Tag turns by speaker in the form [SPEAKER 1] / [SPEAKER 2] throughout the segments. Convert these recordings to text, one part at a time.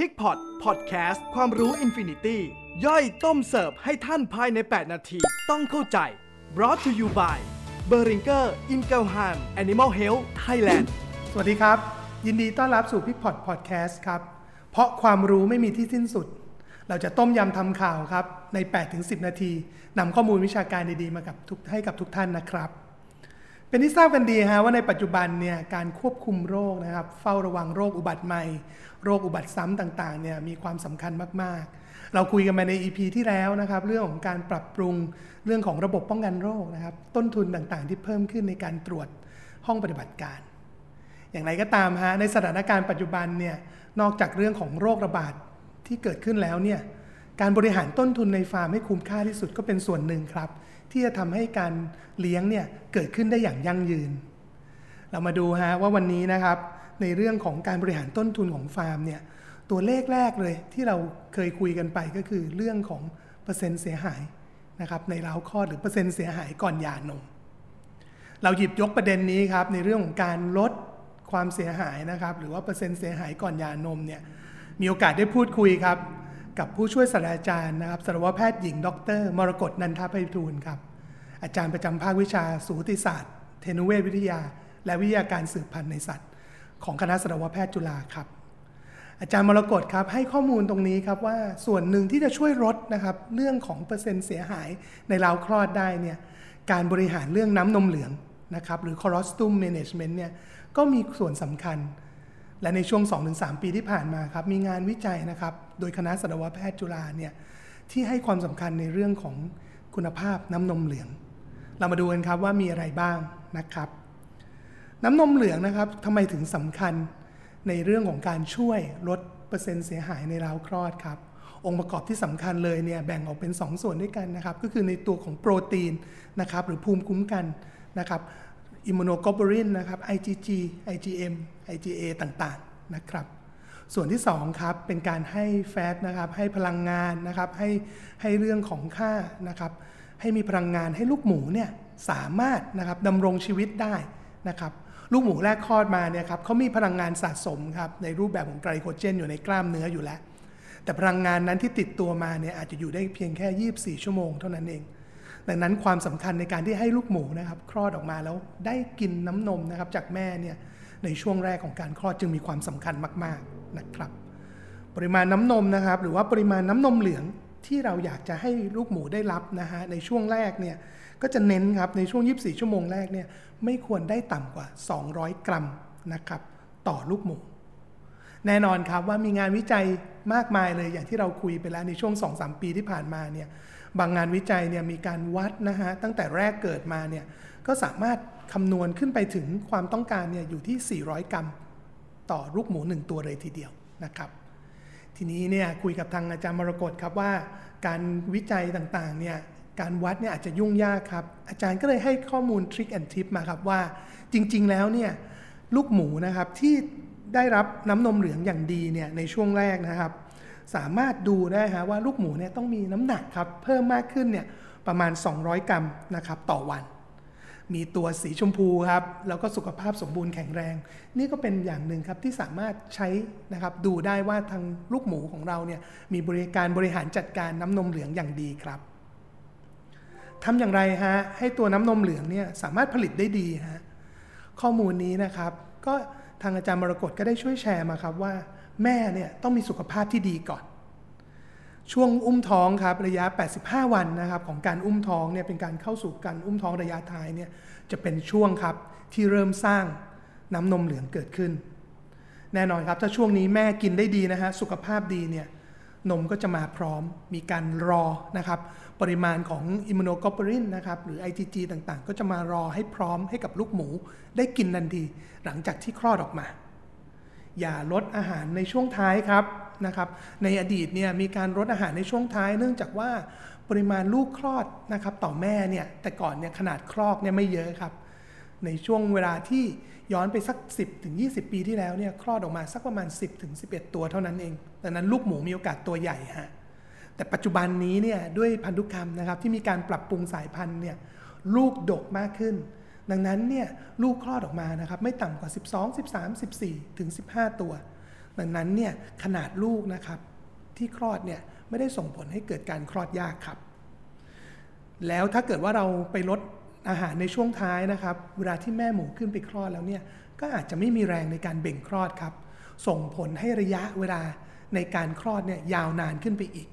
[SPEAKER 1] Pigpot Podcast ความรู้ infinity ย่อยต้มเสิร์ฟให้ท่านภายใน 8 นาที ต้องเข้าใจ brought to you by b e r i n g e r i n g e l h a m Animal Health Thailand
[SPEAKER 2] สวัสดีครับ ยินดีต้อนรับสู่ Pigpot Podcast ครับ เพราะความรู้ไม่มีที่สิ้นสุด เราจะต้มยำทำข่าวครับ ใน 8-10 นาทีนำข้อมูลวิชาการดีๆ มากับทุกให้กับทุกท่านนะครับ เป็นที่ทราบกันดีฮะว่าในปัจจุบันเนี่ยการควบคุมโรคนะครับเฝ้าระวังโรคอุบัติใหม่ โรคอุบัติซ้ำต่างๆเนี่ยมีความสำคัญมากๆ เราคุยกันมาใน EP ที่แล้วนะครับเรื่องของการปรับปรุงเรื่องของระบบป้องกันโรคนะครับต้นทุนต่างๆ ที่เพิ่มขึ้นในการตรวจห้องปฏิบัติการ อย่างไรก็ตามฮะในสถานการณ์ปัจจุบันเนี่ยนอกจากเรื่องของโรคระบาดที่เกิดขึ้นแล้วเนี่ยการบริหารต้นทุนในฟาร์มให้คุ้มค่าที่สุดก็เป็นส่วนหนึ่งครับ ที่จะทำให้การเลี้ยงเนี่ยเกิดขึ้นได้อย่างยั่งยืน เรามาดูฮะว่าวันนี้นะครับในเรื่องของการบริหารต้นทุนของฟาร์มเนี่ยตัวเลขแรกเลยที่เราเคยคุยกันไปก็คือเรื่องของเปอร์เซ็นต์เสียหายนะครับในเล้าคลอดหรือเปอร์เซ็นต์เสียหายก่อนหย่านม เราหยิบยกประเด็นนี้ครับในเรื่องของการลดความเสียหายนะครับหรือว่าเปอร์เซ็นต์เสียหายก่อนหย่านมเนี่ยมีโอกาสได้พูดคุยครับ กับผู้ช่วยศาสตราจารย์นะครับสัตวแพทย์หญิง ดร มรกตนันทไพฑูรย์ครับ อาจารย์ประจำภาควิชาสูติศาสตร์ เทนุเวชวิทยา และวิทยาการสืบพันธุ์ในสัตว์ ของคณะสัตวแพทย์จุฬาครับ อาจารย์มรกตครับให้ข้อมูลตรงนี้ครับว่าส่วนหนึ่งที่จะช่วยลดนะครับเรื่องของเปอร์เซ็นต์เสียหายในราวคลอดได้เนี่ยการบริหารเรื่องน้ำนมเหลืองนะครับหรือ colostrum management เนี่ยก็มีส่วนสำคัญ และในช่วง 2-3 ปีที่ผ่านมาครับมีงานวิจัยนะครับ โดยคณะสัตวแพทย์จุฬาเนี่ยที่ให้ความสำคัญในเรื่องของคุณภาพน้ำนมเหลือง เรามาดูกันครับว่ามีอะไรบ้างนะครับ น้ำนมเหลืองนะครับทำไมถึงสำคัญในเรื่องของการช่วยลดเปอร์เซ็นต์เสียหายในเล้าคลอดครับองค์ประกอบที่สำคัญเลยเนี่ยแบ่งออกเป็น 2 ส่วนด้วยกันนะครับ ก็คือในตัวของโปรตีนนะครับหรือภูมิคุ้มกันนะครับ immunoglobulin นะครับ IgG IgM IgA ต่างๆนะครับส่วนที่2ครับเป็นการให้แฟตนะครับให้พลังงานนะครับให้ให้เรื่องของค่านะครับให้มีพลังงานให้ลูกหมูเนี่ยสามารถนะครับดำรงชีวิตได้นะครับลูกหมูแรกคลอดมาเนี่ยครับเขามีพลังงานสะสมครับในรูปแบบของไกลโคเจน อยู่ในกล้ามเนื้ออยู่แล้ว แต่พลังงานนั้นที่ติดตัวมาเนี่ยอาจจะอยู่ได้เพียงแค่ 24 ชั่วโมงเท่านั้นเอง ดังนั้นความสำคัญในการที่ให้ลูกหมูนะครับคลอดออกมาแล้วได้กินน้ำนมนะครับจากแม่เนี่ยในช่วงแรกของการคลอดจึงมีความสำคัญมากๆนะครับ ปริมาณน้ำนมนะครับ หรือว่าปริมาณน้ำนมเหลืองที่เราอยากจะให้ลูกหมูได้รับนะฮะในช่วงแรกเนี่ยก็จะเน้นครับในช่วง 24 ชั่วโมงแรกเนี่ยไม่ควรได้ต่ำกว่า 200 กรัมนะครับต่อลูกหมู แน่นอนครับว่ามีงานวิจัยมากมายเลยอย่างที่เราคุยไปแล้วในช่วง 2-3 ปีที่ผ่านมาเนี่ย บางงานวิจัยเนี่ยมีการวัดนะฮะตั้งแต่แรกเกิดมาเนี่ยก็สามารถคำนวณขึ้นไปถึงความต้องการเนี่ยอยู่ที่ 400 กรัม ต่อลูกหมู 1 ตัวเลยทีเดียวนะครับ ทีนี้เนี่ยคุยกับทางอาจารย์มรกตครับว่า การวิจัยต่างๆเนี่ยการวัดเนี่ยอาจจะยุ่งยากครับ อาจารย์ก็เลยให้ข้อมูลทริคแอนทิปมาครับว่า จริง ๆ แล้วเนี่ยลูกหมูนะครับที่ได้รับน้ำนมเหลืองอย่างดีเนี่ยในช่วงแรกนะครับ สามารถดูได้ฮะว่าลูกหมูเนี่ยต้องมีน้ำหนักครับเพิ่มมากขึ้นเนี่ยประมาณ 200 กรัมนะครับต่อวัน มีตัวสีชมพูครับแล้วก็สุขภาพสมบูรณ์แข็งแรง นี่ก็เป็นอย่างหนึ่งครับที่สามารถใช้นะครับดูได้ว่าทางลูกหมูของเราเนี่ยมีบริการบริหารจัดการน้ำนมเหลืองอย่างดีครับทำอย่างไรฮะให้ตัวน้ำนมเหลืองเนี่ยสามารถผลิตได้ดีฮะข้อมูลนี้นะครับ ก็ทางอาจารย์มรกตก็ได้ช่วยแชร์มาครับว่า แม่เนี่ยต้องมีสุขภาพที่ดีก่อน ช่วงอุ้มท้องครับระยะ 85 วันนะครับของการอุ้มท้องเนี่ยเป็นการเข้าสู่การอุ้มท้องระยะท้ายเนี่ยจะเป็นช่วงครับที่เริ่มสร้างน้ำนมเหลืองเกิดขึ้น แน่นอนครับถ้าช่วงนี้แม่กินได้ดีนะฮะสุขภาพดีเนี่ยนมก็จะมาพร้อมมีการรอนะครับปริมาณของอิมมูโนกลบูรินนะครับหรือ IgG ต่างๆ ก็จะมารอให้พร้อมให้กับลูกหมูได้กินทันทีหลังจากที่คลอดออกมา อย่าลดอาหารในช่วงท้ายครับนะครับในอดีตเนี่ยมีการลดอาหารในช่วงท้าย เนื่องจากว่าปริมาณลูกคลอดนะครับต่อแม่เนี่ยแต่ก่อนเนี่ยขนาดคลอกเนี่ยไม่เยอะครับ ในช่วงเวลาที่ย้อนไปสัก 10ถึง20 ปีที่แล้วเนี่ยคลอดออกมาสักประมาณ 10ถึง11 ตัวเท่านั้นเองดังนั้นลูกหมูมีโอกาสตัวใหญ่ฮะแต่ปัจจุบันนี้เนี่ยด้วยพันธุกรรมนะครับที่มีการปรับปรุงสายพันธุ์เนี่ยลูกดกมากขึ้น ดังนั้นเนี่ยลูกคลอดออกมานะครับไม่ต่ำกว่า 12 13 14 ถึง 15 ตัว ดังนั้นเนี่ยขนาดลูกนะครับที่คลอดเนี่ยไม่ได้ส่งผลให้เกิดการคลอดยากครับ แล้วถ้าเกิดว่าเราไปลดอาหารในช่วงท้ายนะครับเวลาที่แม่หมูขึ้นไปคลอดแล้วเนี่ยก็อาจจะไม่มีแรงในการเบ่งคลอดครับ ส่งผลให้ระยะเวลาในการคลอดเนี่ยยาวนานขึ้นไปอีก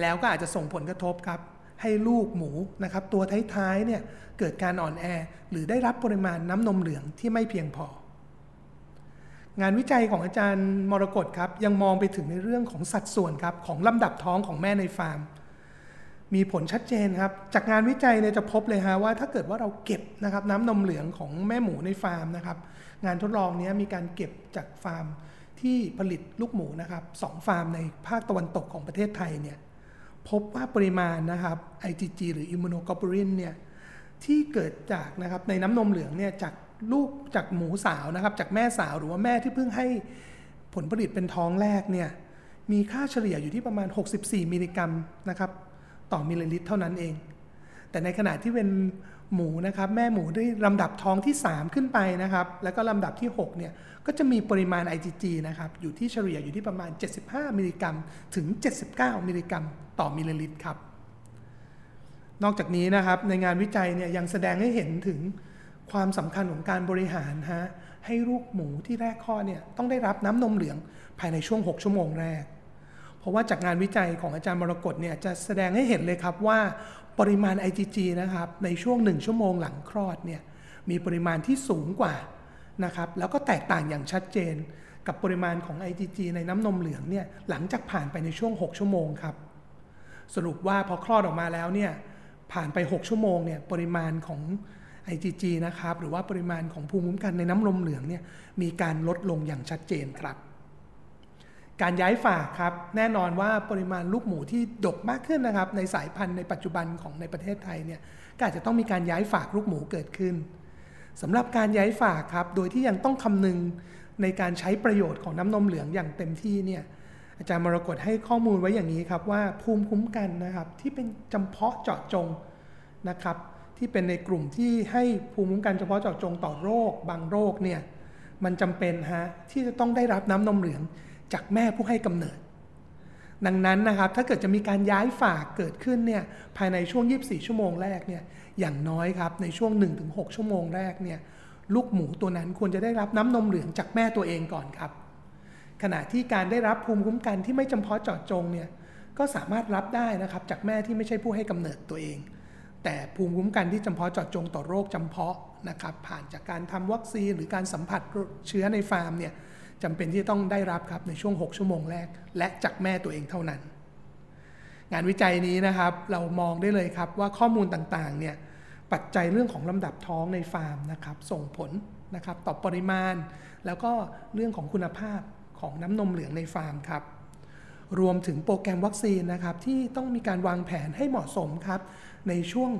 [SPEAKER 2] แล้วก็อาจจะส่งผลกระทบครับ ให้ลูกหมูนะครับตัวท้ายๆเนี่ยเกิดการอ่อนแอ หรือได้รับปริมาณน้ำนมเหลืองที่ไม่เพียงพอ งานวิจัยของอาจารย์มรกตครับยังมองไปถึงในเรื่องของสัดส่วนครับของลำดับท้องของแม่ในฟาร์ม มีผลชัดเจนครับ จากงานวิจัยเนี่ยจะพบเลยฮะว่าถ้าเกิดว่าเราเก็บนะครับน้ำนมเหลืองของแม่หมูในฟาร์มนะครับงานทดลองนี้มีการเก็บจากฟาร์มที่ผลิตลูกหมูนะครับสองฟาร์มในภาคตะวันตกของประเทศไทยเนี่ย พบว่าปริมาณนะครับ IgG หรือ immunoglobulin เนี่ยที่เกิดจากนะครับในน้ำนมเหลืองเนี่ยจากลูกจากหมูสาวนะครับ จากแม่สาวหรือว่าแม่ที่เพิ่งให้ผลผลิตเป็นท้องแรกเนี่ยมีค่าเฉลี่ยอยู่ที่ประมาณ 64 มิลลิกรัมนะครับ ต่อมิลลิลิตรเท่านั้นเอง แต่ในขณะที่เป็น หมูนะครับแม่หมูได้ลำดับท้องที่ 3 ขึ้นไปนะครับ แล้วก็ลำดับที่6เนี่ยก็จะมีปริมาณ IgG นะครับอยู่ที่เฉลี่ยอยู่ที่ประมาณ 75 มิลลิกรัม ถึง 79 มิลลิกรัม ต่อมิลลิลิตรครับ นอกจากนี้นะครับในงานวิจัยเนี่ยยังแสดงให้เห็นถึงความสำคัญของการบริหารฮะให้ลูกหมูที่แรกคลอดเนี่ยต้องได้รับน้ำนมเหลืองภายในช่วง 6 ชั่วโมงแรก เพราะว่าจากงานวิจัยของอาจารย์มรกตเนี่ยจะแสดงให้เห็นเลยครับว่าปริมาณ IgG นะครับในช่วง 1 ชั่วโมงหลังคลอดเนี่ยมีปริมาณที่สูงกว่านะครับแล้วก็แตกต่างอย่างชัดเจน กับปริมาณของ IgG ในน้ำนมเหลืองเนี่ยหลังจากผ่านไปในช่วง 6 ชั่วโมงครับสรุปว่าพอคลอดออกมาแล้วเนี่ยผ่านไป 6 ชั่วโมงเนี่ยปริมาณของ IgG นะครับหรือว่าปริมาณของภูมิคุ้มกันในน้ำนมเหลืองเนี่ยมีการลดลงอย่างชัดเจนครับ การย้ายฝากครับแน่นอนว่าปริมาณลูกหมูที่ดกมากขึ้นนะครับ ในสายพันธุ์ในปัจจุบันของในประเทศไทยเนี่ยก็อาจจะต้องมีการย้ายฝากลูกหมูเกิดขึ้นสำหรับการย้ายฝากครับ โดยที่ยังต้องคำนึงในการใช้ประโยชน์ของน้ำนมเหลืองอย่างเต็มที่เนี่ยอาจารย์มรกตให้ข้อมูลไว้อย่างนี้ครับว่าภูมิคุ้มกันนะครับ ที่เป็นจำเพาะเจาะจงนะครับ ที่เป็นในกลุ่มที่ให้ภูมิคุ้มกันเฉพาะเจาะจงต่อโรค บางโรคเนี่ยมันจำเป็นฮะที่จะต้องได้รับน้ำนมเหลือง จากแม่ผู้ให้กำเนิด ดังนั้นนะครับถ้าเกิดจะมีการย้ายฝากเกิดขึ้นเนี่ยภายในช่วง 24 ชั่วโมงแรกเนี่ยอย่างน้อยครับในช่วง 1-6 ชั่วโมงแรกเนี่ยลูกหมูตัวนั้นควรจะได้รับน้ำนมเหลืองจากแม่ตัวเองก่อนครับ ขณะที่การได้รับภูมิคุ้มกันที่ไม่จำเพาะเจาะจงเนี่ยก็สามารถรับได้นะครับจากแม่ที่ไม่ใช่ผู้ให้กำเนิดตัวเอง แต่ภูมิคุ้มกันที่จำเพาะเจาะจงต่อโรคจำเพาะนะครับผ่านจากการทำวัคซีนหรือการสัมผัสเชื้อในฟาร์มเนี่ย จำเป็นที่ต้องได้รับครับในช่วง 6 ชั่วโมงแรก และจากแม่ตัวเองเท่านั้น งานวิจัยนี้นะครับ เรามองได้เลยครับว่าข้อมูลต่างๆเนี่ยปัจจัยเรื่องของลำดับท้องในฟาร์มนะครับส่งผลนะครับต่อปริมาณ แล้วก็เรื่องของคุณภาพของน้ำนมเหลืองในฟาร์มครับรวมถึงโปรแกรมวัคซีนนะครับที่ต้องมีการวางแผนให้เหมาะสมครับในช่วง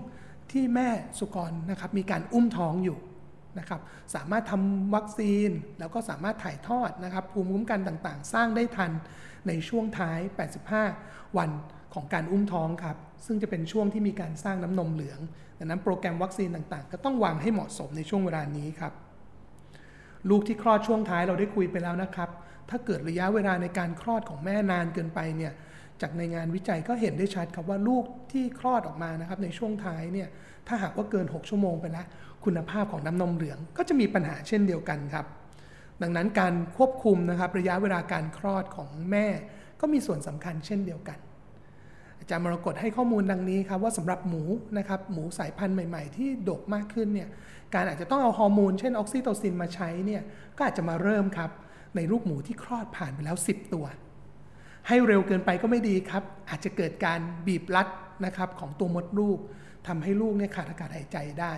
[SPEAKER 2] ที่แม่สุกรนะครับมีการอุ้มท้องอยู่ นะครับสามารถทำวัคซีนแล้วก็สามารถถ่ายทอดนะครับภูมิคุ้มกันต่างๆ สร้างได้ทันในช่วงท้าย 85 วันของการอุ้มท้องครับซึ่งจะเป็นช่วงที่มีการสร้างน้ำนมเหลืองดังนั้นโปรแกรมวัคซีนต่างๆ ก็ต้องวางให้เหมาะสมในช่วงเวลานี้ครับลูกที่คลอดช่วงท้ายเราได้คุยไปแล้วนะครับ ถ้าเกิดระยะเวลาในการคลอดของแม่นานเกินไปเนี่ย จากในงานวิจัยก็เห็นได้ชัดครับว่าลูกที่คลอดออกมานะครับในช่วงท้ายเนี่ยถ้าหากว่าเกิน 6 ชั่วโมงไปแล้ว คุณภาพของน้ำนมเหลืองก็จะมีปัญหาเช่นเดียวกันครับ ดังนั้นการควบคุมนะครับระยะเวลาการคลอดของแม่ ก็มีส่วนสำคัญเช่นเดียวกัน อาจารย์มรกตให้ข้อมูลดังนี้ครับว่าสำหรับหมูนะครับหมูสายพันธุ์ใหม่ ๆ ที่ดกมากขึ้นเนี่ยการอาจจะต้องเอาฮอร์โมนเช่นออกซิโตซินมาใช้เนี่ยก็อาจจะมาเริ่มครับในลูกหมูที่คลอดผ่านไปแล้ว 10 ตัว ให้เร็วเกินไปก็ไม่ดีครับ อาจจะเกิดการบีบรัดนะครับของตัวมดลูกทำให้ลูกเนี่ยขาดอากาศหายใจได้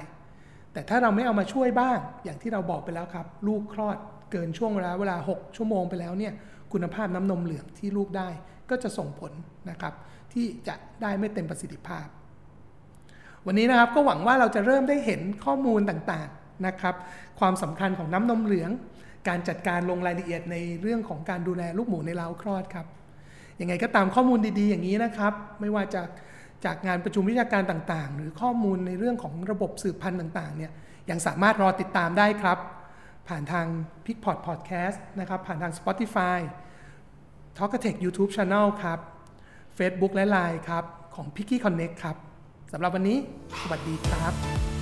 [SPEAKER 2] แต่ถ้าเราไม่เอามาช่วยบ้าง อย่างที่เราบอกไปแล้วครับ ลูกคลอดเกินช่วงเวลาเวลา 6 ชั่วโมงไปแล้วเนี่ยคุณภาพน้ำนมเหลืองที่ลูกได้ก็จะส่งผลนะครับ ที่จะได้ไม่เต็มประสิทธิภาพ วันนี้นะครับก็หวังว่าเราจะเริ่มได้เห็นข้อมูลต่างๆนะครับ ความสำคัญของน้ำนมเหลือง การจัดการลงรายละเอียดในเรื่องของการดูแลลูกหมูในเล้าคลอดครับ ยังไงก็ตามข้อมูลดีๆ อย่างนี้นะครับ ไม่ว่าจากจากงานประชุมวิชาการต่างๆ หรือข้อมูลในเรื่องของระบบสืบพันธุ์ต่างๆเนี่ยยังสามารถรอติดตามได้ครับ ผ่านทาง p i c p o t Podcast นะครับ ผ่านทาง Spotify t a l k t e c h YouTube Channel ครับ Facebook และ Line ครับ ของ p i c k y Connect ครับสำหรับวันนี้ สวัสดีครับ